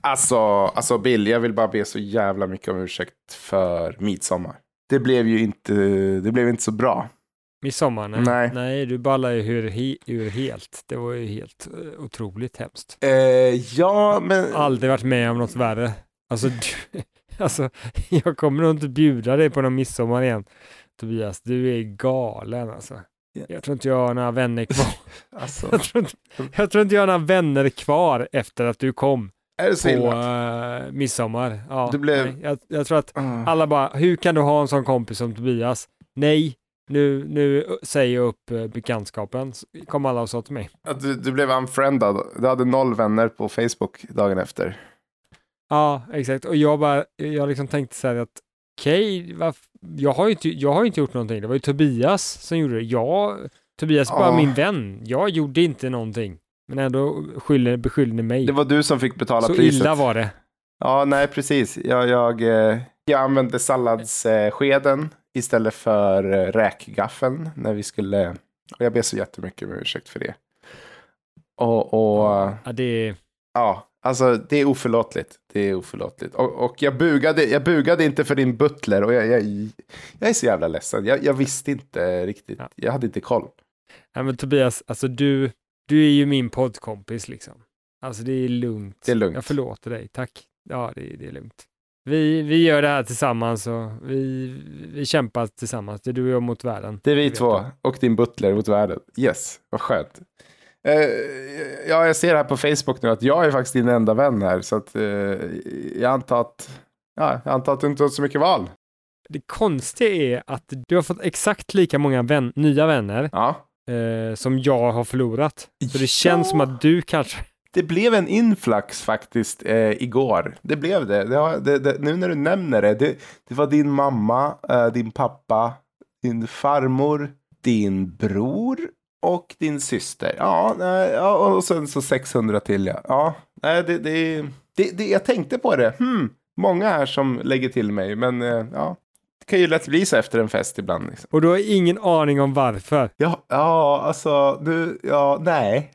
Alltså, alltså Bill, jag vill bara be så jävla mycket om ursäkt för midsommar. Det blev ju inte, det blev inte så bra. Midsommar? Nej. Nej. nej, du ballade ju ur, ur helt. Det var ju helt eh, otroligt hemskt. Eh, ja, men... Aldrig varit med om något värre. Alltså, du, alltså, jag kommer nog inte bjuda dig på någon midsommar igen. Tobias, du är galen alltså. Ja. Jag tror inte jag har några vänner kvar. Alltså, Jag tror inte, jag tror inte jag har några vänner kvar efter att du kom är det så på uh, midsommar. Ja, Du blev- nej, jag, jag tror att Ah. alla bara, hur kan du ha en sån kompis som Tobias? Nej, nu, nu säger jag upp uh, bekantskapen. Kom alla och sa till mig. Att du, du blev unfriendad. Du hade noll vänner på Facebook dagen efter. Ja, exakt. Och jag bara, jag liksom tänkte så här att okej, varf- jag, har ju inte, jag har inte gjort någonting. Det var ju Tobias som gjorde det. Jag, Tobias är bara Ja. min vän. Jag gjorde inte någonting. Men ändå skyller, beskyller ni mig. Det var du som fick betala så priset. illa var det. Ja, nej, precis. Jag, jag, eh, jag använde salladsskeden istället för eh, räkgaffeln när vi skulle... Och jag ber så jättemycket om ursäkt för det. Och, och Ja, det, ja, alltså det är oförlåtligt. Det är oförlåtligt. Och, och jag, bugade, jag bugade inte för din butler och jag, jag, jag är så jävla ledsen. Jag, jag visste inte riktigt. Ja. Jag hade inte koll. ja, men Tobias, alltså du, du är ju min poddkompis liksom. Alltså det är lugnt. Det är lugnt. Jag förlåter dig, tack. Ja, det, det är lugnt. Vi, vi gör det här tillsammans och vi, vi kämpar tillsammans. Det är du och jag mot världen. Det är vi två du. och din butler mot världen. Yes, vad skönt. Eh, ja, jag ser här på Facebook nu att jag är faktiskt din enda vän här. Så att, eh, jag, antar att, ja, jag antar att du inte har så mycket val. Det konstiga är att du har fått exakt lika många vän, nya vänner Ja. Eh, som jag har förlorat. Så det känns som att du kanske... Det blev en influx faktiskt eh, igår. Det blev det. det, det, det nu när du nämner det, det. Det var din mamma, eh, din pappa, din farmor, din bror och din syster. Ja, ja och sen så 600 till ja. Ja, nej, det, det, det, det, jag tänkte på det. Hmm, många här som lägger till mig, men eh, ja. Det kan ju lätt bli så efter en fest ibland. Liksom. Och du har ingen aning om varför. Ja, ja, alltså nu, ja, nej.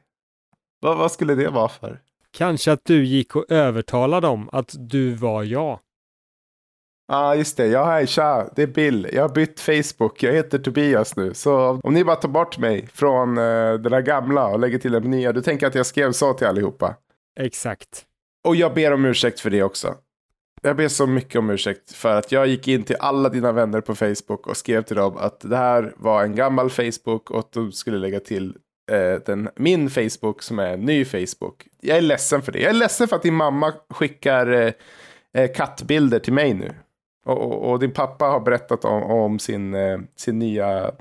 Vad, vad skulle det vara för? Kanske att du gick och övertalade dem att du var jag. Ja, ah, just det. Ja, hej, tja. Det är Bill. Jag har bytt Facebook. Jag heter Tobias nu. Så om ni bara tar bort mig från uh, den där gamla och lägger till den nya. Du tänker att jag skrev så till allihopa. Exakt. Och jag ber om ursäkt för det också. Jag ber så mycket om ursäkt för att jag gick in till alla dina vänner på Facebook och skrev till dem att det här var en gammal Facebook och att de skulle lägga till eh, den, min Facebook som är en ny Facebook. Jag är ledsen för det. Jag är ledsen för att din mamma skickar eh, eh, kattbilder till mig nu. Och, och, och din pappa har berättat om, om sin, eh, sin nya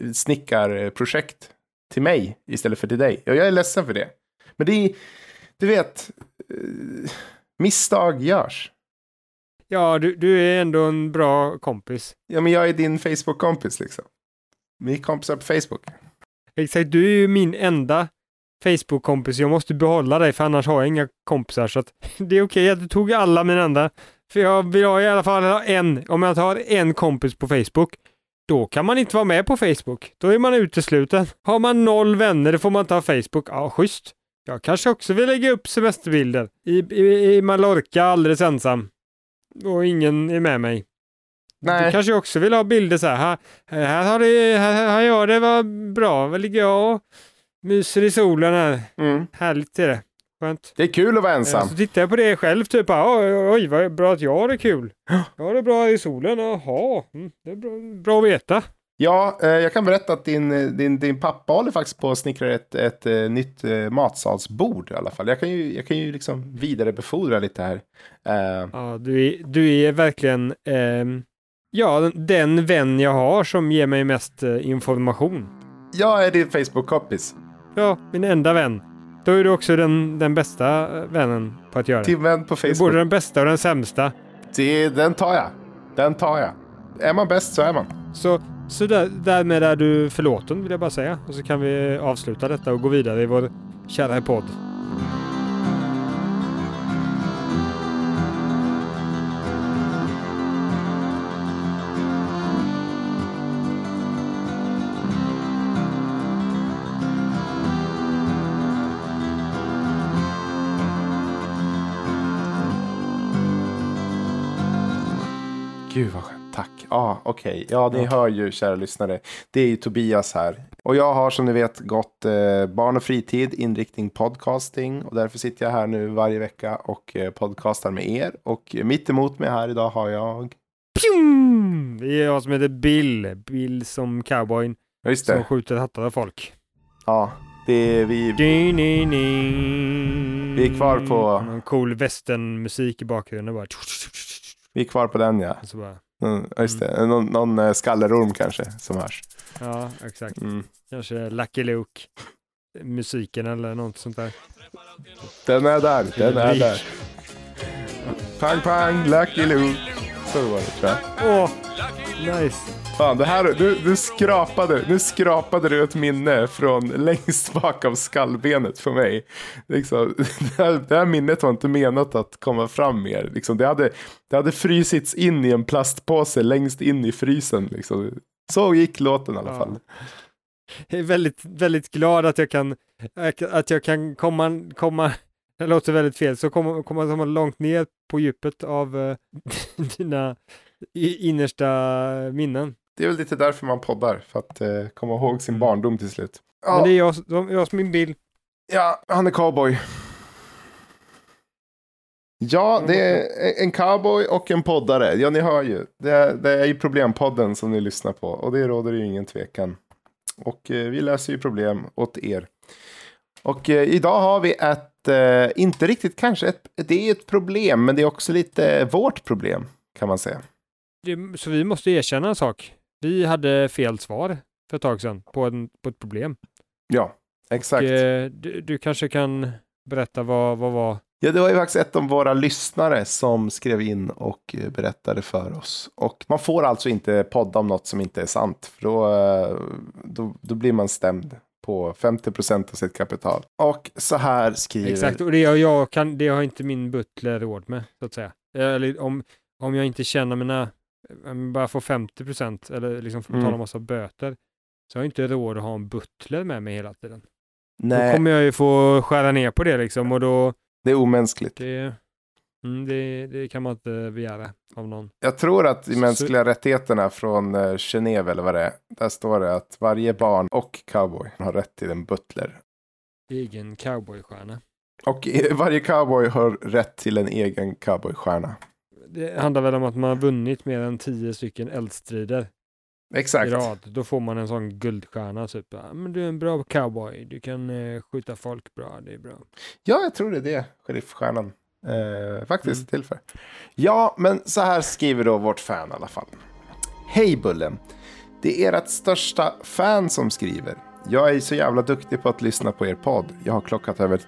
eh, snickarprojekt till mig istället för till dig. Och jag är ledsen för det. Men det är, du vet, eh, misstag görs. Ja, du, du är ändå en bra kompis. Ja, men jag är din Facebook-kompis liksom. Vi är kompisar på Facebook. Exakt, du är ju min enda Facebook-kompis. Jag måste behålla dig för annars har jag inga kompisar. Så det är okej att du tog alla mina enda. För jag vill ha i alla fall ha en. Om jag tar en kompis på Facebook, då kan man inte vara med på Facebook. Då är man utesluten. Har man noll vänner, då får man inte ha Facebook. Ja, schysst. Jag kanske också vill lägga upp semesterbilder i, i, i Mallorca alldeles ensam. Och ingen är med mig. Du Nej, kanske också vill ha bilder så här. Här, här, har det, här, här har jag det, vad bra. Vad ligger jag och myser i solen här. mm. Härligt är det. Skönt. det är kul att vara Eh, ensam. Så tittar jag på det själv, typ oj, oj, vad bra att jag har det kul. Jag har det bra i solen, jaha. Mm, det är bra, bra att veta. Ja, eh, jag kan berätta att din, eh, din, din pappa håller faktiskt på att snickra ett, ett, eh, nytt eh, matsalsbord i alla fall. Jag kan ju, jag kan ju liksom vidarebefordra lite här. Eh, Ja, du är, du är verkligen ehm, ja, den, vän jag har som ger mig mest eh, information. jag är din Facebook-kompis. Ja, min enda vän. Då är du också den, den bästa eh, vännen på att göra. Din vän på är Både Facebook. den bästa och den sämsta. Det, den tar jag. Den tar jag. Är man bäst så är man. Så, så där, därmed är du förlåten vill jag bara säga. Och så kan vi avsluta detta och gå vidare i vår kära podd. Gud vad skönt. Ja, ah, okej. Okay. Ja, ni ja. hör ju kära lyssnare. Det är ju Tobias här. Och jag har som ni vet gått eh, barn och fritid, inriktning podcasting. Och därför sitter jag här nu varje vecka och eh, podcastar med er. Och mitt emot mig här idag har jag... Pjum! Det är jag som heter Bill. Bill som cowboyn. Just det. Som skjuter hattar av folk. Ja, det är vi. Di, di, di. Vi är kvar på... En cool västernmusik i bakgrunden bara. Vi är kvar på den ja. Så bara. Mm, just det. Mm. Någon, någon eh, skallerorm kanske som hörs. Ja, exakt. Mm. Kanske Lucky Luke. Musiken eller något sånt där. Den är där, den är där. Pang pang, Lucky Luke. Så var det tror jag. Åh, nice. Fan, det här, du, du skrapade, nu skrapade du ett minne från längst bak av skallbenet för mig. Liksom, det, här, det här minnet var inte menat att komma fram mer. Liksom, det, hade, det hade frysits in i en plastpåse längst in i frysen. Liksom. Så gick låten i alla fall. Jag är väldigt, väldigt glad att jag kan, att jag kan komma, komma det låter väldigt fel, så komma, komma, komma långt ner på djupet av uh, dina innersta minnen. Det är väl lite därför man poddar, för att eh, komma ihåg sin mm. barndom till slut. Ja. Men det är jag, jag som min bil. Ja, han är cowboy. Ja, det är en cowboy och en poddare. Ja, ni hör ju. Det är, det är ju problempodden som ni lyssnar på och det råder ju ingen tvekan. Och eh, vi läser ju problem åt er. Och eh, idag har vi ett, eh, inte riktigt kanske, ett, det är ett problem, men det är också lite vårt problem kan man säga. Det, så vi måste erkänna en sak. Vi hade fel svar för ett tag sedan på, en, på ett problem. Ja, exakt. Och, eh, du, du, kanske kan berätta vad, vad var? Ja, det var ju faktiskt ett av våra lyssnare som skrev in och eh, berättade för oss. Och man får alltså inte podda om något som inte är sant, för då, eh, då, då blir man stämd på 50 procent av sitt kapital. Och så här skriver... Exakt, och det, jag, jag kan, det har inte min butler råd med, så att säga. Eller om, om jag inte känner mina bara får 50 procent eller liksom får betala mm. massa böter så har jag inte råd att ha en butler med mig hela tiden. Nej. Då kommer jag ju få skära ner på det liksom och då... Det är omänskligt. Det, mm, det, det kan man inte begära av någon. Jag tror att i mänskliga så... rättigheterna från uh, Genève eller vad det är, där står det att varje barn och cowboy har rätt till en butler. Egen cowboystjärna. Och varje cowboy har rätt till en egen cowboystjärna det handlar väl om att man har vunnit mer än tio stycken eldstrider. Exakt. I rad. Då får man en sån guldstjärna typ. Men du är en bra cowboy. Du kan eh, skjuta folk bra. Det är bra. Ja, jag tror det är det sheriffstjärnan eh, faktiskt mm. till för. Ja, men så här skriver då vårt fan i alla fall. Hej Bullen. Det är ert största fan som skriver. Jag är så jävla duktig på att lyssna på er podd. Jag har klockat över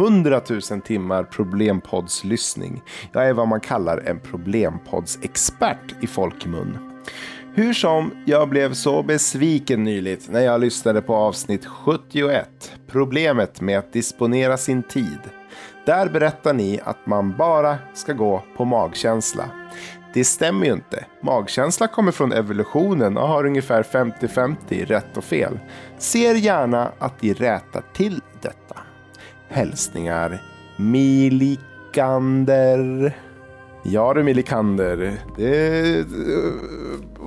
100 000 timmar problempoddslyssning. Jag är vad man kallar en problempoddsexpert i folkmun. Hur som, jag blev så besviken nyligt när jag lyssnade på avsnitt 71, Problemet med att disponera sin tid. Där berättar ni att man bara ska gå på magkänsla. Det stämmer ju inte. Magkänsla kommer från evolutionen och har ungefär 50-50 rätt och fel. Ser gärna att ni rätar till detta. Hälsningar Milikander. Ja du Milikander, det är ett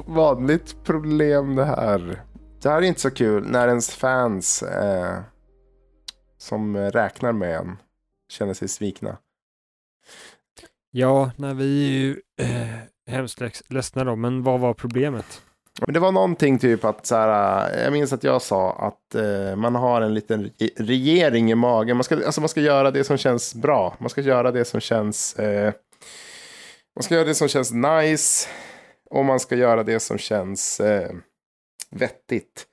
vanligt problem det här. Det här är inte så kul när ens fans eh, som räknar med en känner sig svikna. Ja, när vi är ju eh, hemskt ledsna då, men vad var problemet? Men det var någonting typ att så här, äh, jag minns att jag sa att eh, man har en liten regering i magen. Man ska, alltså man ska göra det som känns bra. Man ska göra det som känns, eh, man ska göra det som känns nice. Och man ska göra det som känns eh, vettigt.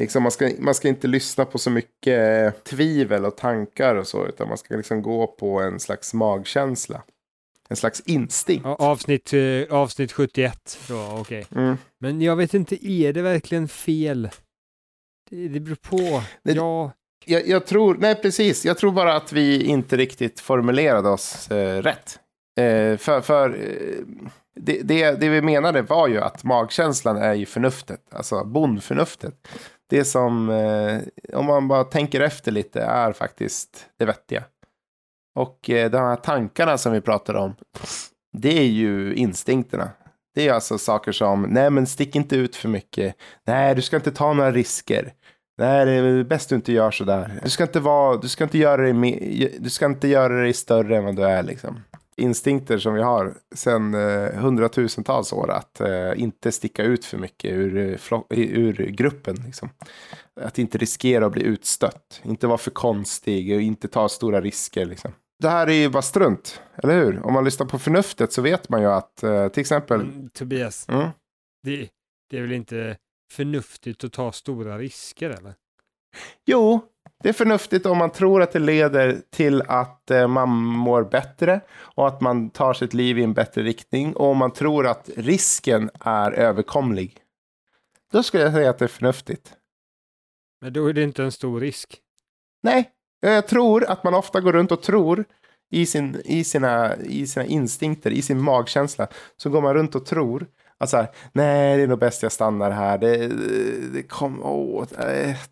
Liksom man, ska, man ska inte lyssna på så mycket tvivel och tankar och så. Utan man ska liksom gå på en slags magkänsla en slags instinkt. Avsnitt, eh, avsnitt 71 då. Okay. Mm. Men jag vet inte, är det verkligen fel? Det, det beror på. Det, ja. Jag, jag, tror, nej precis, jag tror bara att vi inte riktigt formulerade oss eh, rätt. Eh, för för eh, det, det, det, vi menade var ju att magkänslan är ju förnuftet, alltså bondförnuftet. Det som, eh, om man bara tänker efter lite, är faktiskt det vettiga. Och eh, de här tankarna som vi pratade om, det är ju instinkterna. Det är alltså saker som, nej men stick inte ut för mycket. Nej, du ska inte ta några risker. Nej, det är bäst du inte gör sådär. Du ska inte, vara, du ska inte, göra, dig, du ska inte göra dig större än vad du är liksom. Instinkter som vi har sedan eh, hundratusentals år. Att eh, inte sticka ut för mycket ur, eh, ur gruppen. Liksom. Att inte riskera att bli utstött. Inte vara för konstig och inte ta stora risker. Liksom. Det här är ju bara strunt, eller hur? Om man lyssnar på förnuftet så vet man ju att eh, till exempel... Men, Tobias, Mm, det, det är väl inte förnuftigt att ta stora risker eller? Jo, det är förnuftigt om man tror att det leder till att eh, man mår bättre och att man tar sitt liv i en bättre riktning och om man tror att risken är överkomlig. Då skulle jag säga att det är förnuftigt. Men då är det inte en stor risk. Nej, jag tror att man ofta går runt och tror i, sin, i, sina, i sina instinkter, i sin magkänsla, så går man runt och tror att så här, nej, det är nog bäst jag stannar här. Det, det kom, åh,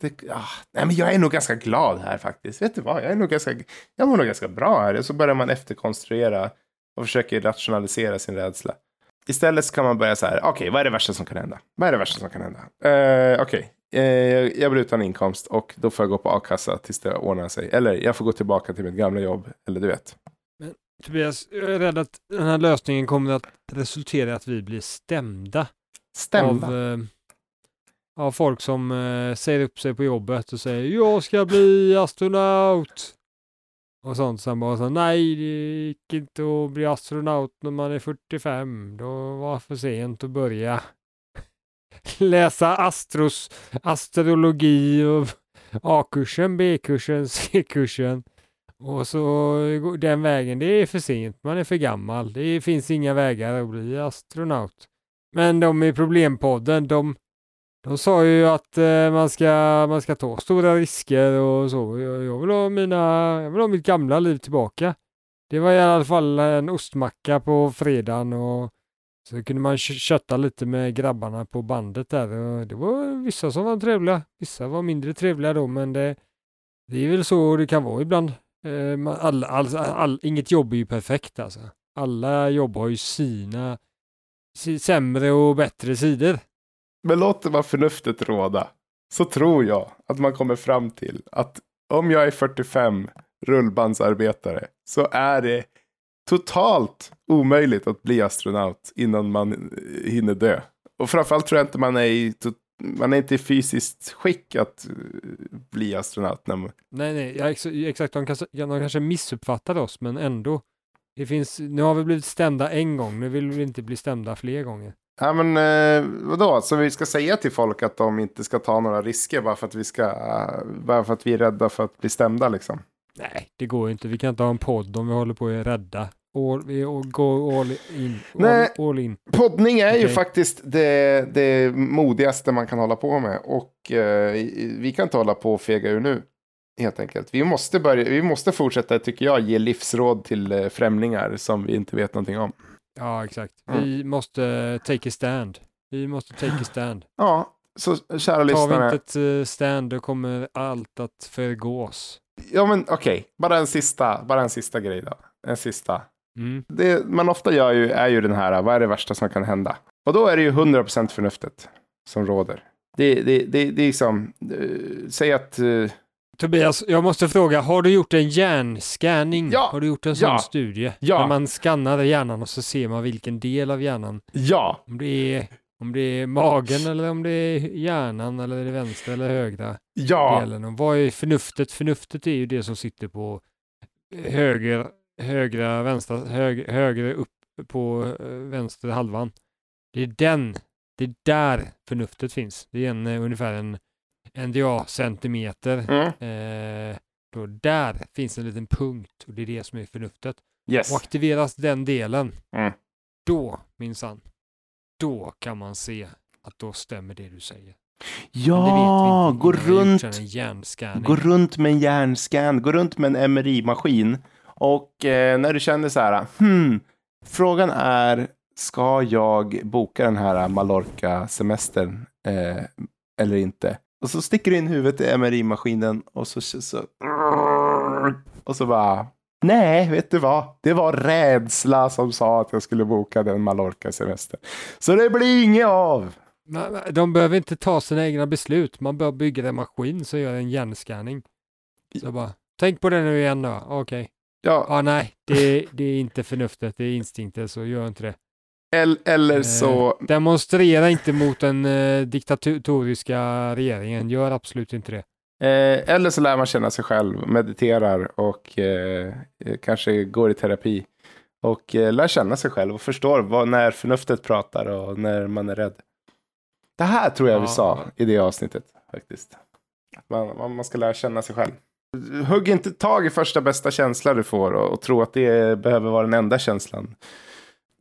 det, ah, nej, men jag är nog ganska glad här faktiskt. Vet du vad, jag är nog ganska, jag mår nog ganska bra här. Och så börjar man efterkonstruera och försöker rationalisera sin rädsla. Istället så kan man börja så här, okej, vad är det värsta som kan hända? Vad är det värsta som kan hända? Uh, okej, eh, jag blir utan inkomst och då får jag gå på a-kassa tills det ordnar sig. Eller jag får gå tillbaka till mitt gamla jobb, eller du vet. Tobias, jag är rädd att den här lösningen kommer att resultera i att vi blir stämda, Stämda. av, eh, av folk som eh, säger upp sig på jobbet och säger jag ska bli astronaut. Och sånt. Sen bara så nej, det gick inte att bli astronaut när man är 45. Då var för sent att börja läsa astros, astrologi och A-kursen, B-kursen, C-kursen. Och så den vägen, det är för sent, man är för gammal. Det finns inga vägar att bli astronaut. Men de i Problempodden, de, de sa ju att eh, man, ska, man ska ta stora risker och så. Jag, jag, vill ha mina, jag vill ha mitt gamla liv tillbaka. Det var i alla fall en ostmacka på fredagen och så kunde man kötta lite med grabbarna på bandet där. Och det var vissa som var trevliga, vissa var mindre trevliga då, men det, det är väl så det kan vara ibland. Eh, all, all, all, inget jobb är ju perfekt alltså. Alla jobb har ju sina sämre och bättre sidor. Men låt det vara förnuftet råda. Så tror jag att man kommer fram till att om jag är 45 rullbandsarbetare så är det totalt omöjligt att bli astronaut innan man hinner dö. Och framförallt tror jag inte man är i, man är inte i fysiskt skick att eh, bli astronaut. När man, Nej, nej, exakt. De kanske, de kanske missuppfattar oss, men ändå. Det finns, nu har vi blivit stämda en gång, nu vill vi inte bli stämda fler gånger. ja men eh, vadå, så vi ska säga till folk att de inte ska ta några risker bara för att vi ska, eh, bara för att vi är rädda för att bli stämda liksom. Nej, det går inte. Vi kan inte ha en podd om vi håller på att är rädda. All, vi går all in. All, Nej. all in. Poddning är ju Okej. faktiskt det, det modigaste man kan hålla på med. Och eh, vi kan inte hålla på och fega ur nu. Helt enkelt. Vi måste, börja, vi måste fortsätta, tycker jag, ge livsråd till eh, främlingar som vi inte vet någonting om. Ja, exakt. Mm. Vi måste take a stand. Vi måste take a stand. Ja, så kära Tar vi lyssnare. inte ett eh, stand, då kommer allt att förgås. Ja, men okej. Bara en sista, bara en sista grej då. En sista. Mm. Det man ofta gör ju, är ju den här, vad är det värsta som kan hända? Och då är det ju 100% förnuftet som råder. Det, det, det, det är liksom, eh, säg att eh, Tobias, jag måste fråga, har du gjort en hjärnscanning? Ja, Har du gjort en sån ja, studie? ja. Där man skannar hjärnan och så ser man vilken del av hjärnan. ja, Om det är, om det är magen eller om det är hjärnan eller det vänstra eller högra ja. delen. Och vad är förnuftet? Förnuftet är ju det som sitter på höger, högra, vänstra, hög, högre upp på eh, vänster halvan. Det är den, det är där förnuftet finns. Det är en, eh, ungefär en NDA-centimeter. Mm. Eh, då där finns en liten punkt och det är det som är förnuftet. Och Yes. aktiveras den delen, Mm. då minsann, då kan man se att då stämmer det du säger. Ja, gå runt, gå runt med en hjärnscan, gå runt med en MRI-maskin. Och eh, när du känner så här, hmm, frågan är, ska jag boka den här Mallorca-semestern eh, eller inte? Och så sticker du in huvudet i MRI-maskinen och så, så och så bara, Nej, vet du vad? Det var rädsla som sa att jag skulle boka den Mallorca semestern. Så det blir inget av. De behöver inte ta sina egna beslut. Man bör bygga en maskin som gör en hjärnscanning. Så bara, tänk på det nu igen då. Okej. Ja, Ja, nej, det, det är inte förnuftet, det är instinkten, så gör inte det. el- eller Eh, så... Demonstrera inte mot den eh, diktatoriska regeringen, gör absolut inte det. Eh, eller så lär man känna sig själv, mediterar och eh, eh, kanske går i terapi. Och eh, lär känna sig själv och förstår vad, när förnuftet pratar och när man är rädd. Det här tror jag vi Ja. sa i det avsnittet faktiskt. Man, man ska lära känna sig själv. Hugg inte tag i första bästa känsla du får och, och tro att det behöver vara den enda känslan.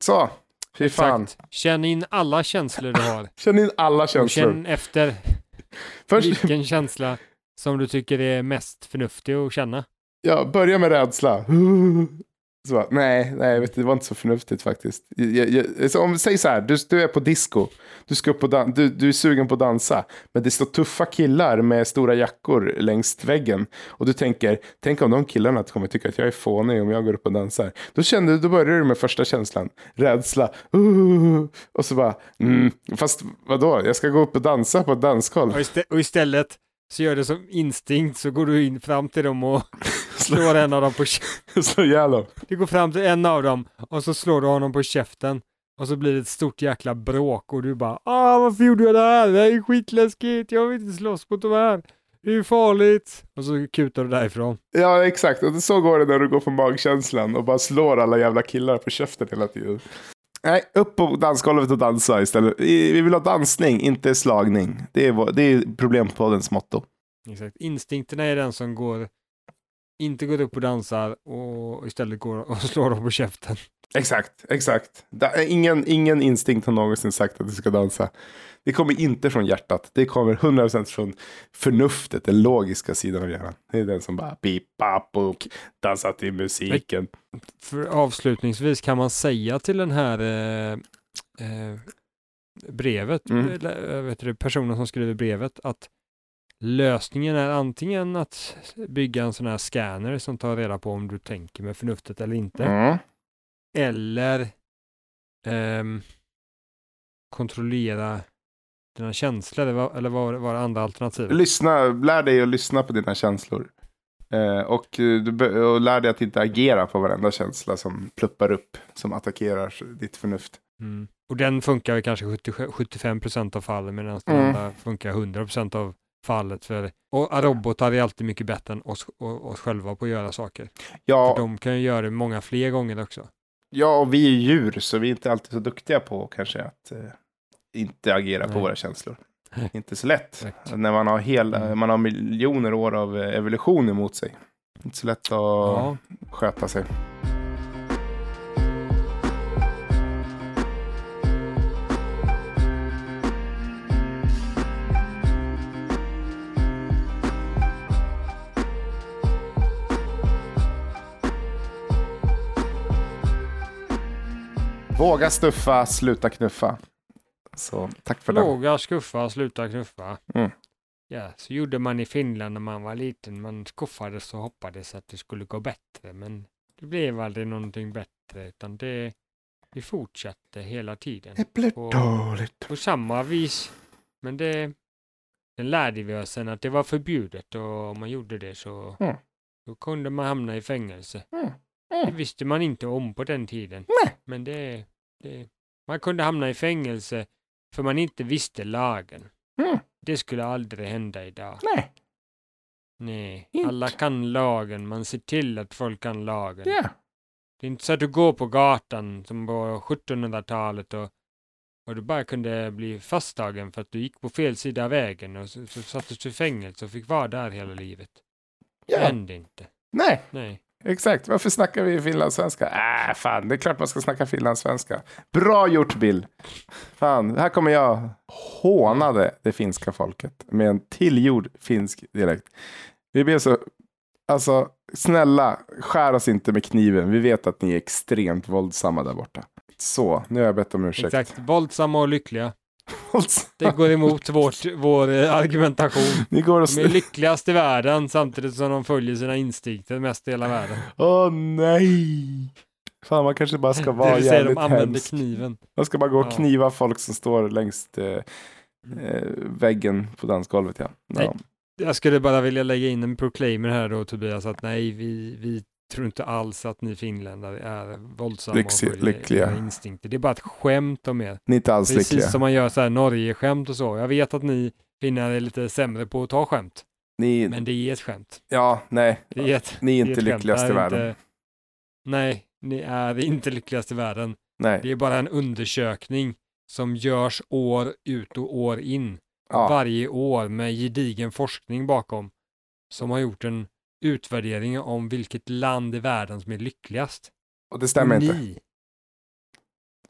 Så, fy fan. Exakt. Känn in alla känslor du har. Känn in alla Och känslor. känn efter Först, vilken känsla som du tycker är mest förnuftig att känna. Ja, börja med rädsla. Så bara, nej, nej, vet du, det var inte så förnuftigt faktiskt. Jag, jag, så om, säg så här, du, du är på disco, du, ska upp och dan- du, du är sugen på att dansa, men det står tuffa killar med stora jackor längs väggen. Och du tänker, tänk om de killarna kommer tycka att jag är fånig om jag går upp och dansar. Då kände då börjar du med första känslan, rädsla. Uh. Och så bara, mm, fast vadå, jag ska gå upp och dansa på ett dansgolv. Och, istä- och istället så gör det som instinkt så går du in fram till dem och slår en av dem på kä- Slå ihjäl dem. Du går fram till en av dem och så slår du honom på käften. Och så blir det ett stort jäkla bråk och du bara ah varför gjorde jag det här? Det här är skitläskigt, jag vill inte slåss mot de här. Det är ju farligt. Och så kutar du därifrån. Ja, exakt. Och så går det när du går på magkänslan och bara slår alla jävla killar på käften hela tiden. Nej, upp på dansgolvet och dansa istället. Vi vi vill ha dansning, inte slagning. Det är, vår, det är problempoddens motto. Exakt. Instinkterna är den som går inte går upp och dansar och istället går och slår dem på käften. Exakt, exakt. Ingen, ingen instinkt har någonsin sagt att du ska dansa. Det kommer inte från hjärtat. Det kommer 100% från förnuftet, den logiska sidan av hjärnan. Det är den som bara pip, pap, boop, dansa till musiken. För avslutningsvis kan man säga till den här eh, eh, brevet, Mm. eller, eh, vet du, personen som skriver brevet, att lösningen är antingen att bygga en sån här scanner som tar reda på om du tänker med förnuftet eller inte, Mm. eller ehm, kontrollera dina känslor, eller vad, eller vad var det andra alternativet? Lyssna, lär dig att lyssna på dina känslor. Eh, och, eh, du, och lär dig att inte agera på varenda känsla som pluppar upp, som attackerar ditt förnuft. Mm. Och den funkar kanske 70, 75% av fallen medan den Mm. andra funkar 100% av fallet. För, och robotar är alltid mycket bättre än oss, och, oss själva på att göra saker. Ja, För de kan ju göra det många fler gånger också. ja, och vi är djur, så vi är inte alltid så duktiga på kanske att eh, inte agera på Nej. våra känslor. Inte så lätt. Exakt. När man har, hela, Mm. man har miljoner år av eh, evolution emot sig. Inte så lätt att Ja. sköta sig. Våga stuffa, sluta knuffa. Så tack för det. Våga skuffa, sluta knuffa. Mm. Ja, så gjorde man i Finland när man var liten. Man skuffades och hoppades att det skulle gå bättre. Men det blev aldrig någonting bättre. Utan det, det fortsatte hela tiden. Det blir Och- dåligt. på samma vis. Men det, sen lärde vi oss sen att det var förbjudet och om man gjorde det så Mm. då kunde man hamna i fängelse. Mm. Det visste man inte om på den tiden. Nej. Men det, det, man kunde hamna i fängelse för man inte visste lagen. Mm. Det skulle aldrig hända idag. Nej. Nej, Inte. alla kan lagen. Man ser till att folk kan lagen. Ja. Det är inte så att du går på gatan som på 1700-talet och, och du bara kunde bli fasttagen för att du gick på fel sida av vägen och så, så sattes du i fängelse och fick vara där hela livet. Det ja. hände inte. Nej. Nej. Exakt, varför snackar vi finlandssvenska? Äh, fan, det är klart man ska snacka finlandssvenska. Bra gjort Bill! Fan, här kommer jag hånade det finska folket med en tillgjord finsk dialekt. Vi ber så, alltså snälla, skär oss inte med kniven. Vi vet att ni är extremt våldsamma där borta. Så, nu har jag bett om ursäkt. Exakt. Våldsamma och lyckliga. Det går emot vårt, vår eh, argumentation. Ni går och... De är lyckligast i världen samtidigt som de följer sina instinkter mest i hela världen. Åh nej! Fan, man kanske bara ska Det vara vill säga de jävligt använder hemsk. kniven. Man ska bara gå och Ja. kniva folk som står längst eh, eh, väggen på dansgolvet. Ja. Nej. Ja. Jag skulle bara vilja lägga in en proclaimer här då Tobias att nej, vi, vi tror inte alls att ni finländare är våldsamma Lyxi- och lyckliga. instinkter. Det är bara ett skämt om er. Ni är inte alls Precis lyckliga. som man gör så här Norge-skämt och så. Jag vet att ni finnar är lite sämre på att ta skämt, Ni, men det är ett skämt. ja, nej. Det är ett, Ni är inte lyckligast i är världen. Inte, nej, ni är inte lyckligast i världen. Nej. Det är bara en undersökning som görs år ut och år in. Ja. Varje år med gedigen forskning bakom. Som har gjort en utvärdering om vilket land i världen som är lyckligast. Och det stämmer Och inte. ni,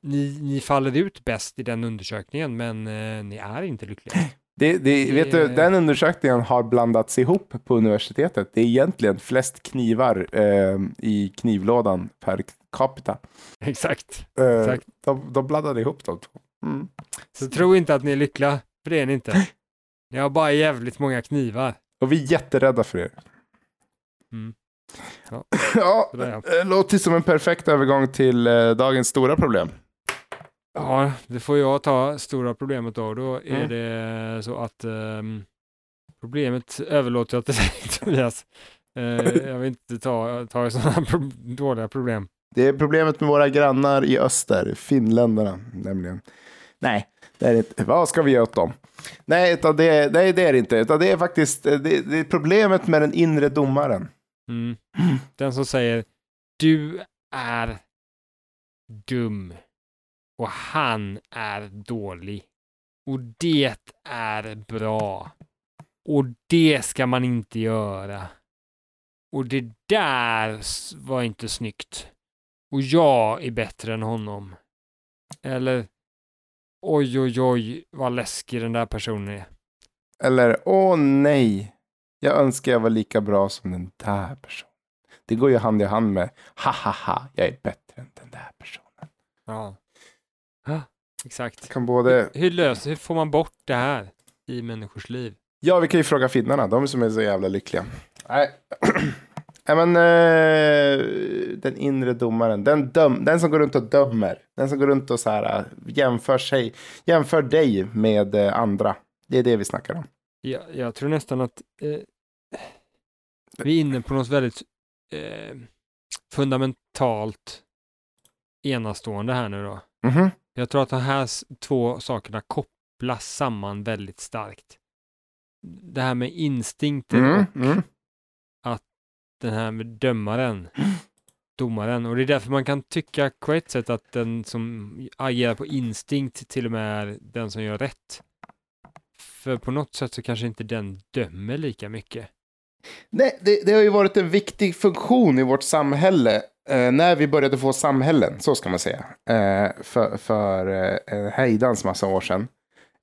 ni, ni faller ut bäst i den undersökningen, men eh, ni är inte lyckliga. Det, det, vet du, den undersökningen har blandats ihop på universitetet. Det är egentligen flest knivar eh, i knivlådan per capita. Exakt. Eh, Exakt. de, de blandade ihop de två. Mm. Så tro inte att ni är lyckliga, för det är ni inte. Ni har bara jävligt många knivar. Och vi är jätterädda för er. Mm. Ja. ja, ja. eh, låter som en perfekt övergång till eh, dagens stora problem. Ja, det får jag ta stora problemet då. Då är Mm. det så att ehm, problemet överlåter jag till dig Tobias. Eh, jag vill inte ta, ta sådana pro- dåliga problem. Det är problemet med våra grannar i öster, finländarna nämligen. Nej, det är det inte. Vad ska vi göra åt dem? Nej, utan det, nej, det är det inte. Utan det är faktiskt det, det är problemet med den inre domaren. Mm. Den som säger du är dum och han är dålig och det är bra och det ska man inte göra och det där var inte snyggt och jag är bättre än honom. Eller oj oj oj vad läskig den där personen är. Eller, åh nej, jag önskar jag var lika bra som den där personen. Det går ju hand i hand med, ha ha ha, jag är bättre än den där personen. ja, ja exakt Kan både, Hur löser, hur får man bort det här i människors liv? ja vi kan ju fråga finnarna, de som är så jävla lyckliga. Nej, Nej men eh, den inre domaren, den, döm, den som går runt och dömer, den som går runt och så här, eh, jämför, sig, jämför dig med eh, andra. Det är det vi snackar om. Jag, jag tror nästan att eh, vi är inne på något väldigt eh, fundamentalt enastående här nu då. Mhm. Jag tror att de här två sakerna kopplas samman väldigt starkt. Det här med instinkter Mm, och mm. den här med dömaren, domaren. Och det är därför man kan tycka på ett sätt att den som agerar på instinkt till och med är den som gör rätt. För på något sätt så kanske inte den dömer lika mycket. Nej, det, det har ju varit en viktig funktion i vårt samhälle eh, när vi började få samhällen, så ska man säga, eh, för, för eh, en hejdans massa år sedan.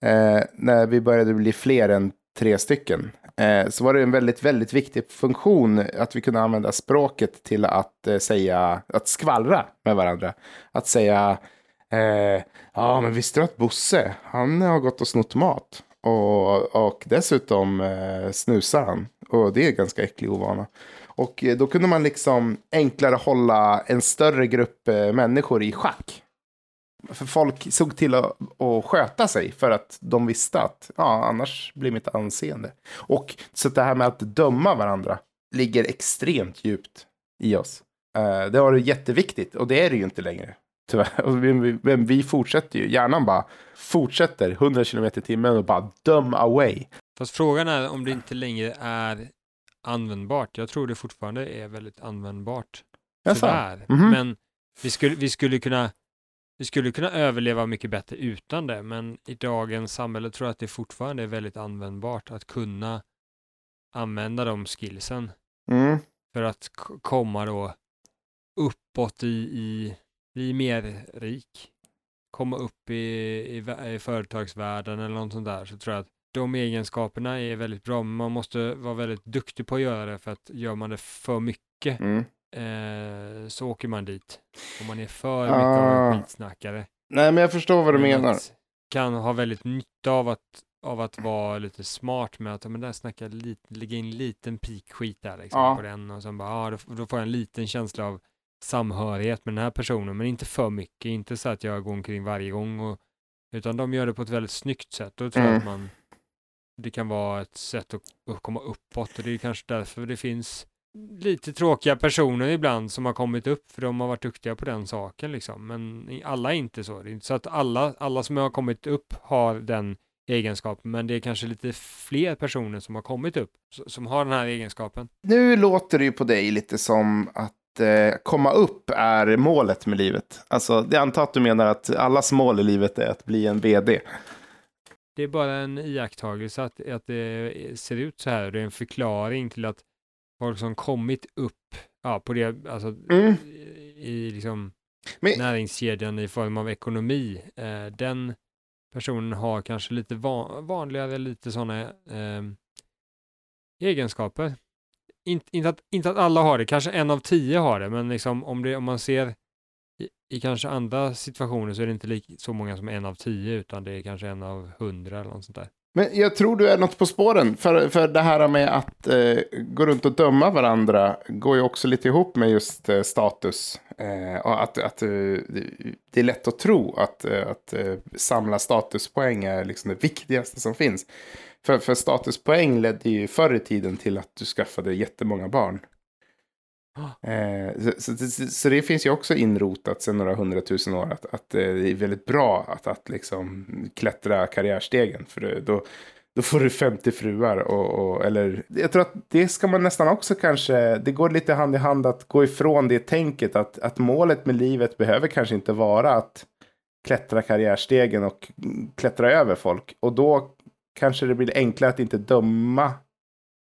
Eh, när vi började bli fler än tre stycken. Eh, så var det en väldigt, väldigt viktig funktion att vi kunde använda språket till att eh, säga, att skvallra med varandra. Att säga, eh, ja men visste du att Bosse, han har gått och snott mat. Och, och dessutom eh, snusar han. Och det är ganska äcklig ovana. Och eh, då kunde man liksom enklare hålla en större grupp eh, människor i schack. För folk såg till att, att sköta sig för att de visste att ja, annars blir mitt anseende. Och så det här med att döma varandra ligger extremt djupt i oss. Eh, det har varit jätteviktigt och det är det ju inte längre. Tyvärr. Men vi fortsätter ju. Hjärnan bara fortsätter 100 km i timmen och bara döm away. Fast frågan är om det inte längre är användbart. Jag tror det fortfarande är väldigt användbart. Tyvärr. Mhm. Men vi skulle, vi, skulle kunna, vi skulle kunna överleva mycket bättre utan det. Men i dagens samhälle tror jag att det fortfarande är väldigt användbart att kunna använda de skillsen Mm. för att komma då uppåt i, i bli mer rik. Komma upp i, i, i företagsvärlden eller något sånt där så tror jag att de egenskaperna är väldigt bra, men man måste vara väldigt duktig på att göra det för att gör man det för mycket Mm. eh, så åker man dit. Om man är för mycket av Ah. en skitsnackare. Nej, men jag förstår vad du Men menar. kan ha väldigt nytta av att, av att vara lite smart med att, men där snackar lite, lägga in liten pikskit där liksom Ja. på den och sen bara, ja, då, då får jag en liten känsla av samhörighet med den här personen, men inte för mycket, inte så att jag går omkring varje gång och, utan de gör det på ett väldigt snyggt sätt. Då tror Mm. att man, det kan vara ett sätt att, att komma uppåt och det är kanske därför det finns lite tråkiga personer ibland som har kommit upp för de har varit duktiga på den saken liksom. Men alla är inte så. Det är inte så att alla, alla som har kommit upp har den egenskapen, men det är kanske lite fler personer som har kommit upp som har den här egenskapen. Nu låter det ju på dig lite som att komma upp är målet med livet. Alltså, jag antar att du menar att allas mål i livet är att bli en vd. Det är bara en iakttagelse att, att det ser ut så här. Det är en förklaring till att folk som kommit upp ja, på det, alltså Mm. i, i liksom Men- näringskedjan i form av ekonomi, eh, den personen har kanske lite van, vanligare, lite sådana eh, egenskaper. Inte, inte, att, inte att alla har det, kanske en av tio har det, men liksom om, det, om man ser i, i kanske andra situationer så är det inte lik, så många som en av tio, utan det är kanske en av hundra eller något sånt där. Men jag tror du är något på spåren. För, för det här med att eh, gå runt och döma varandra går ju också lite ihop med just eh, status. Eh, och att, att eh, det är lätt att tro att, eh, att eh, samla statuspoäng är liksom det viktigaste som finns. För, för statuspoäng ledde ju förr i tiden till att du skaffade jättemånga barn. Eh, så, så, så, så det finns ju också inrotat sedan några hundratusen år att, att eh, det är väldigt bra att, att liksom klättra karriärstegen. För då, då får du 50 fruar. Och, och, eller, jag tror att det ska man nästan också kanske, det går lite hand i hand att gå ifrån det tänket att, att målet med livet behöver kanske inte vara att klättra karriärstegen och klättra över folk. Och då kanske det blir enklare att inte döma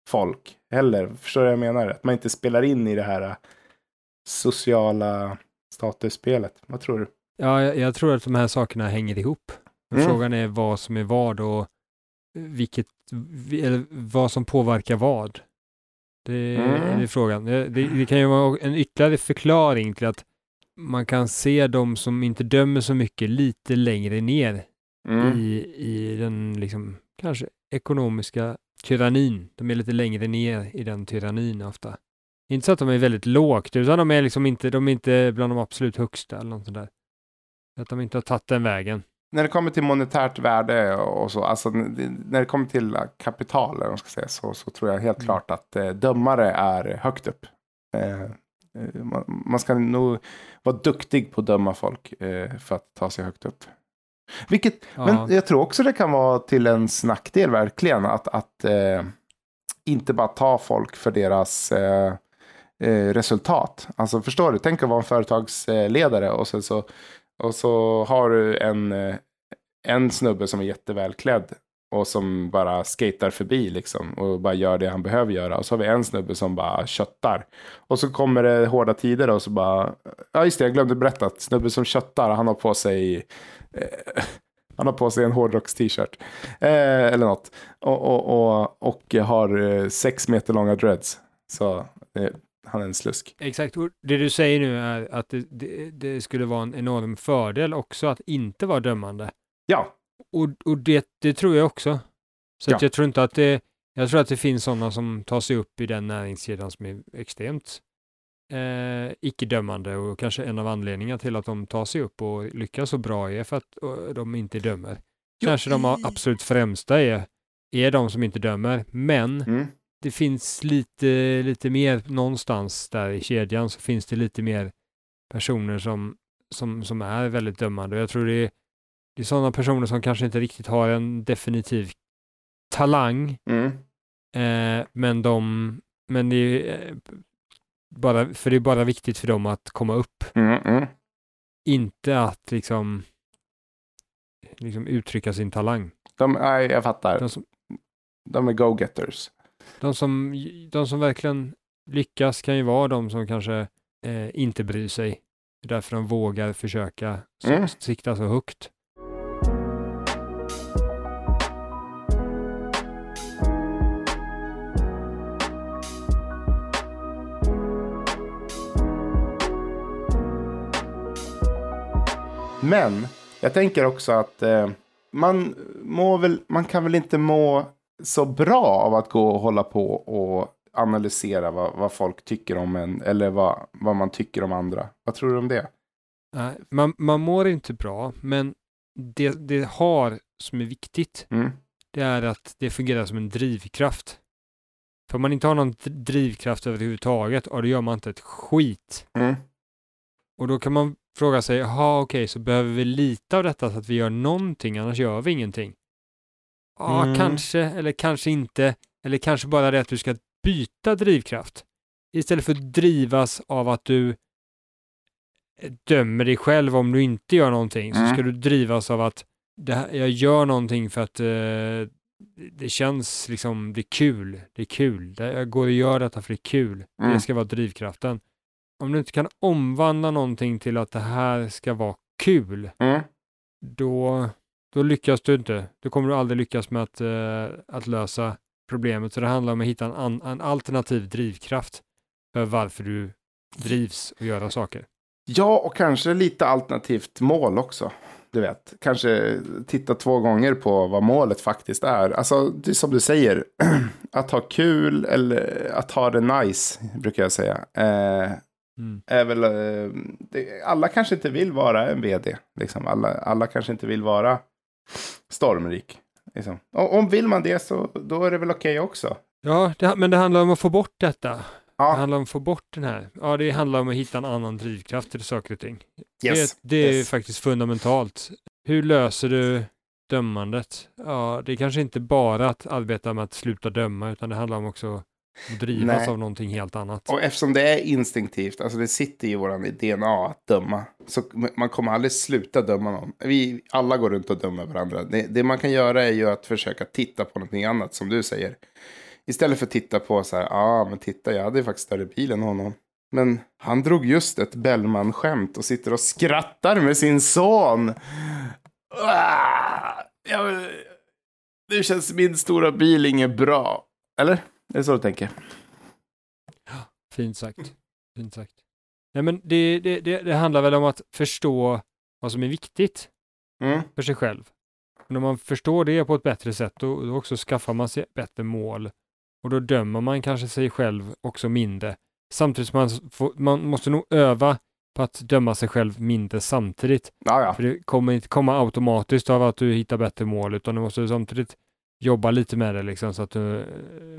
folk heller. Förstår du vad jag menar? Att man inte spelar in i det här äh, sociala statusspelet. Vad tror du? Ja, jag, jag tror att de här sakerna hänger ihop. Mm. Frågan är vad som är vad och vilket, vi- eller vad som påverkar vad. Det, Mm. är frågan. Det, det, det kan ju vara en ytterligare förklaring till att man kan se de som inte dömer så mycket lite längre ner Mm. i, i den liksom, kanske ekonomiska tyrannin. De är lite längre ner i den tyrannin ofta. Inte så att de är väldigt lågt, utan de är liksom inte, de är inte bland de absolut högsta eller något sånt där. Att de inte har tagit den vägen. När det kommer till monetärt värde och så, alltså när det kommer till kapital, eller man ska säga, så, så tror jag helt Mm. klart att eh, dömare är högt upp. Eh, eh, man, man ska nog vara duktig på att döma folk eh, för att ta sig högt upp. Vilket, Ja. men jag tror också det kan vara till en nackdel verkligen att, att eh, inte bara ta folk för deras eh, eh, resultat. Alltså förstår du, tänk att vara en företagsledare och så, så, och så har du en, eh, en snubbe som är jättevälklädd och som bara skater förbi liksom och bara gör det han behöver göra. Och så har vi en snubbe som bara köttar. Och så kommer det hårda tider och så bara, ja just det, jag glömde berätta att snubben som köttar, han har på sig eh, han har på sig en hårdrocks-t-shirt. Eh, eller något. Och, och, och, och har eh, sex meter långa dreads. Så eh, han är en slusk. Exakt, och det du säger nu är att det, det, det skulle vara en enorm fördel också att inte vara dömande. Ja, Och, och det, det tror jag också. Så att Ja. jag tror inte att det, jag tror att det finns sådana som tar sig upp i den näringskedjan som är extremt eh, icke-dömande och kanske en av anledningarna till att de tar sig upp och lyckas så bra är för att eh, de inte dömer. Kanske de absolut främsta är, är de som inte dömer, men mm. det finns lite, lite mer någonstans där i kedjan så finns det lite mer personer som, som, som är väldigt dömande. Och jag tror det är, det är sådana personer som kanske inte riktigt har en definitiv talang, Mm. eh, men de, men det är eh, bara, för det är bara viktigt för dem att komma upp, Mm. Mm. inte att liksom, liksom uttrycka sin talang. De, nej, jag fattar. De som, De är go-getters. De som, de som verkligen lyckas kan ju vara de som kanske eh, inte bryr sig. Det är därför de vågar försöka Mm. sikta så högt. Men jag tänker också att eh, man, må väl, man kan väl inte må så bra av att gå och hålla på och analysera vad, vad folk tycker om en eller vad, vad man tycker om andra. Vad tror du om det? Nej, man, man mår inte bra, men det det har som är viktigt, Mm. det är att det fungerar som en drivkraft. För om man inte har någon drivkraft överhuvudtaget, ja, då gör man inte ett skit. Mm. Och då kan man fråga sig, jaha okej, så behöver vi lite av detta så att vi gör någonting, annars gör vi ingenting. Ja, Mm. kanske, eller kanske inte, eller kanske bara det att du ska byta drivkraft. Istället för att drivas av att du eh, dömer dig själv om du inte gör någonting, så Mm. ska du drivas av att här, jag gör någonting för att eh, det känns liksom, det är kul, det är kul, jag går och gör detta för det är kul. Mm. Det ska vara drivkraften. Om du inte kan omvandla någonting till att det här ska vara kul, Mm. då, då lyckas du inte. Då kommer du aldrig lyckas med att, eh, att lösa problemet. Så det handlar om att hitta en, an, en alternativ drivkraft för varför du drivs och göra saker. Ja, och kanske lite alternativt mål också. Du vet, kanske titta två gånger på vad målet faktiskt är. Alltså, det är som du säger, att ha kul eller att ha det nice, brukar jag säga. Eh, Mm. är väl, eh, det, alla kanske inte vill vara en vd. Liksom. Alla, alla kanske inte vill vara stormrik. Liksom. Och, om vill man det så då är det väl okej också. Ja, det, men det handlar om att få bort detta. Det Ja, handlar om att få bort den här. Ja, det handlar om att hitta en annan drivkraft till saker och ting. yes. Det, det är yes. faktiskt fundamentalt. Hur löser du dömandet? Ja, det är kanske inte bara att arbeta med att sluta döma, utan det handlar om också drivas Nej. av någonting helt annat. Och eftersom det är instinktivt, alltså det sitter i våran DNA att döma. Så man kommer aldrig sluta döma någon. Vi alla går runt och dömer varandra. Det, det man kan göra är ju att försöka titta på någonting annat, som du säger. Istället för att titta på så här, ja ah, men titta jag hade ju faktiskt större bil än honom. Men han drog just ett Bellman-skämt och sitter och skrattar med sin son. Ah, ja, det känns min stora bil inget bra. Eller? Är det så du tänker? Fint sagt. Fint sagt. Nej, men det, det, det, det handlar väl om att förstå vad som är viktigt Mm. för sig själv. Och när man förstår det på ett bättre sätt, då, då också skaffar man sig bättre mål. Och då dömer man kanske sig själv också mindre. Samtidigt som man, får, man måste nog öva på att döma sig själv mindre samtidigt. Ja, ja. För det kommer inte komma automatiskt av att du hittar bättre mål, utan du måste samtidigt jobba lite med det liksom, så att du eh,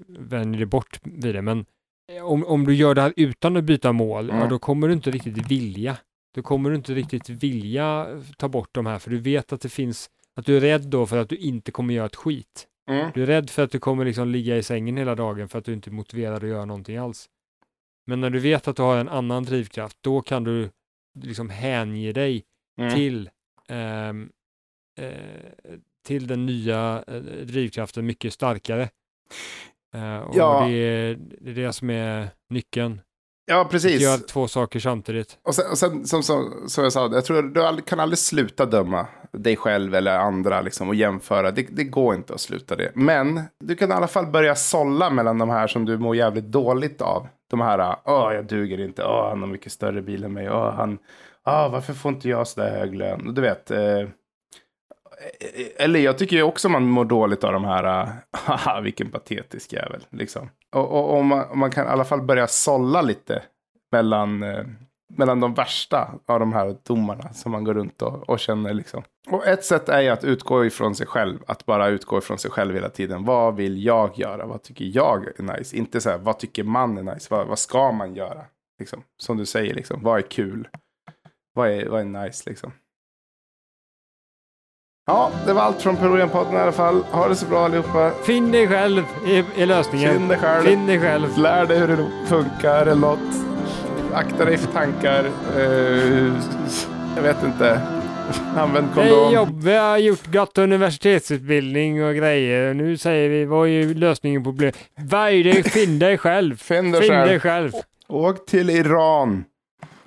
vänjer dig bort vid det. Men eh, om, om du gör det här utan att byta mål, ja, Mm. då kommer du inte riktigt vilja. Då kommer du inte riktigt vilja ta bort de här, för du vet att det finns, att du är rädd då för att du inte kommer göra ett skit. Mm. Du är rädd för att du kommer liksom ligga i sängen hela dagen för att du inte är motiverad att göra någonting alls. Men när du vet att du har en annan drivkraft, då kan du liksom hänge dig Mm. till, ehm, eh, till den nya eh, drivkraften mycket starkare. Eh, och Ja. det, är, det är det som är nyckeln. Ja, precis. göra två saker samtidigt. Och sen, och sen som, som, som jag sa, jag tror du kan aldrig sluta döma dig själv eller andra liksom, och jämföra. Det, det går inte att sluta det. Men du kan i alla fall börja sålla mellan de här som du mår jävligt dåligt av. De här, åh jag duger inte, åh han har mycket större bil än mig, åh han, åh varför får inte jag sådär hög lön? Du vet, eh, eller jag tycker ju också man mår dåligt av de här, äh, haha vilken patetisk jävel. Liksom. Och, och, och man, man kan i alla fall börja sålla lite mellan, eh, mellan de värsta av de här domarna som man går runt och, och känner. Liksom. Och ett sätt är ju att utgå ifrån sig själv, att bara utgå ifrån sig själv hela tiden. Vad vill jag göra? Vad tycker jag är nice? Inte så här, vad tycker man är nice? Vad, vad ska man göra? Liksom. Som du säger, liksom. vad är kul? Vad är, vad är nice liksom? Ja, det var allt från Perorian-podden i alla fall. Ha det så bra allihopa. Finn dig själv är, är lösningen. Finn dig själv. Finn dig själv. Lär dig hur det funkar eller något. Akta dig för tankar. Eh, jag vet inte. Använd kondom. jobb. Vi har gjort gott universitetsutbildning och grejer. Nu säger vi, vad är lösningen på problemet? Varje dag, finn dig själv. Finn dig Finn själv. dig själv. Åk till Iran.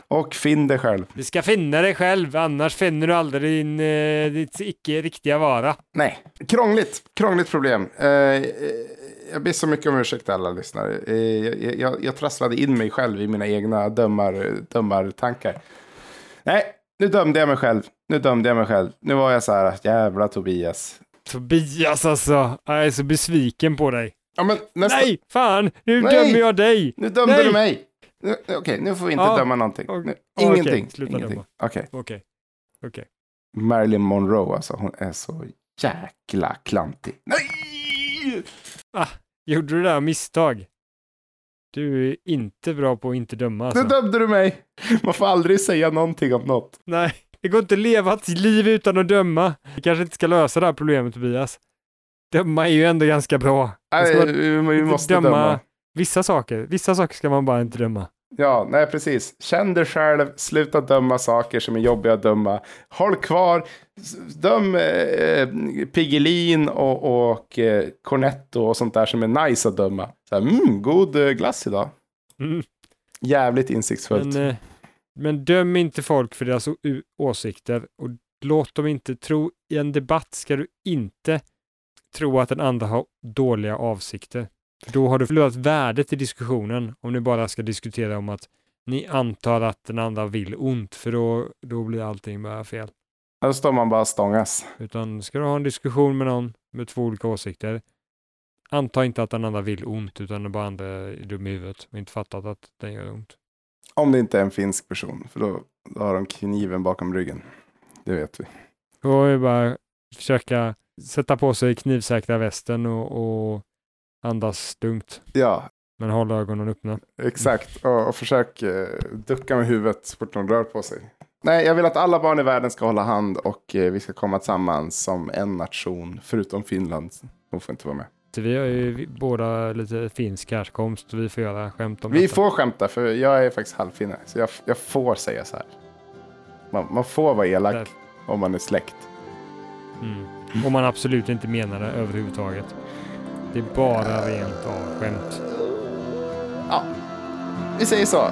Och finn dig själv. Du ska finna dig själv, annars finner du aldrig din, eh, ditt icke riktiga vara. Nej, krångligt. Krångligt problem. Eh, eh, jag ber så mycket om ursäkt alla lyssnare. Eh, jag, jag, jag trasslade in mig själv i mina egna dömar, dömartankar. Nej, nu dömde jag mig själv. Nu dömde jag mig själv. Nu var jag så här, jävla Tobias. Tobias alltså, jag är så besviken på dig. Ja, nästa... Nej, fan, nu Nej! dömer jag dig. Nu dömde Nej! du mig. Nu- Okej, nu får vi inte Ja, döma någonting. okej. Nu, ingenting. sluta ingenting. döma. Okej. Okej, okej. Marilyn Monroe, alltså. Hon är så jäkla klantig. Nej! Gjorde du det där misstag? Du är inte bra på att inte döma alltså. Nu dömde du mig. Man får aldrig säga någonting om något. Nej, det går inte att leva ett liv utan att döma. Vi kanske inte ska lösa det här problemet Tobias. Döma är ju ändå ganska bra. Nej, vi, måste döma. Vissa saker, vissa saker ska man bara inte döma. Ja, nej precis. Känn dig själv, sluta döma saker som är jobbiga att döma. Håll kvar, döm eh, Piggelin och, och eh, Cornetto och sånt där som är nice att döma. Så här, mm, god eh, glass idag. Mm. Jävligt insiktsfullt. Men, eh, men döm inte folk för deras åsikter och låt dem inte tro, i en debatt ska du inte tro att den andra har dåliga avsikter. För då har du förlorat värdet i diskussionen om ni bara ska diskutera om att ni antar att den andra vill ont, för då, då blir allting bara fel. Då står man bara stångas. Utan ska du ha en diskussion med någon med två olika åsikter, anta inte att den andra vill ont, utan den bara andra är dum i huvudet och inte fattat att den gör ont. Om det inte är en finsk person, för då, då har de kniven bakom ryggen. Det vet vi. Då är det bara försöka sätta på sig knivsäkra västen och, och andas lugnt, Ja, men hålla ögonen öppna. exakt. Och, och försök eh, ducka med huvudet så fort de rör på sig. Nej, jag vill att alla barn i världen ska hålla hand och eh, vi ska komma tillsammans som en nation, förutom Finland. De får inte vara med. Vi har ju båda lite finsk härkomst vi får göra skämt om Vi detta. får skämta, för jag är faktiskt halvfinne. Så jag, jag får säga så här. Man, man får vara elak Där. om man är släkt. Mm. Om man absolut inte menar det överhuvudtaget. Det är bara rent av skämt. Ja, Vi säger så.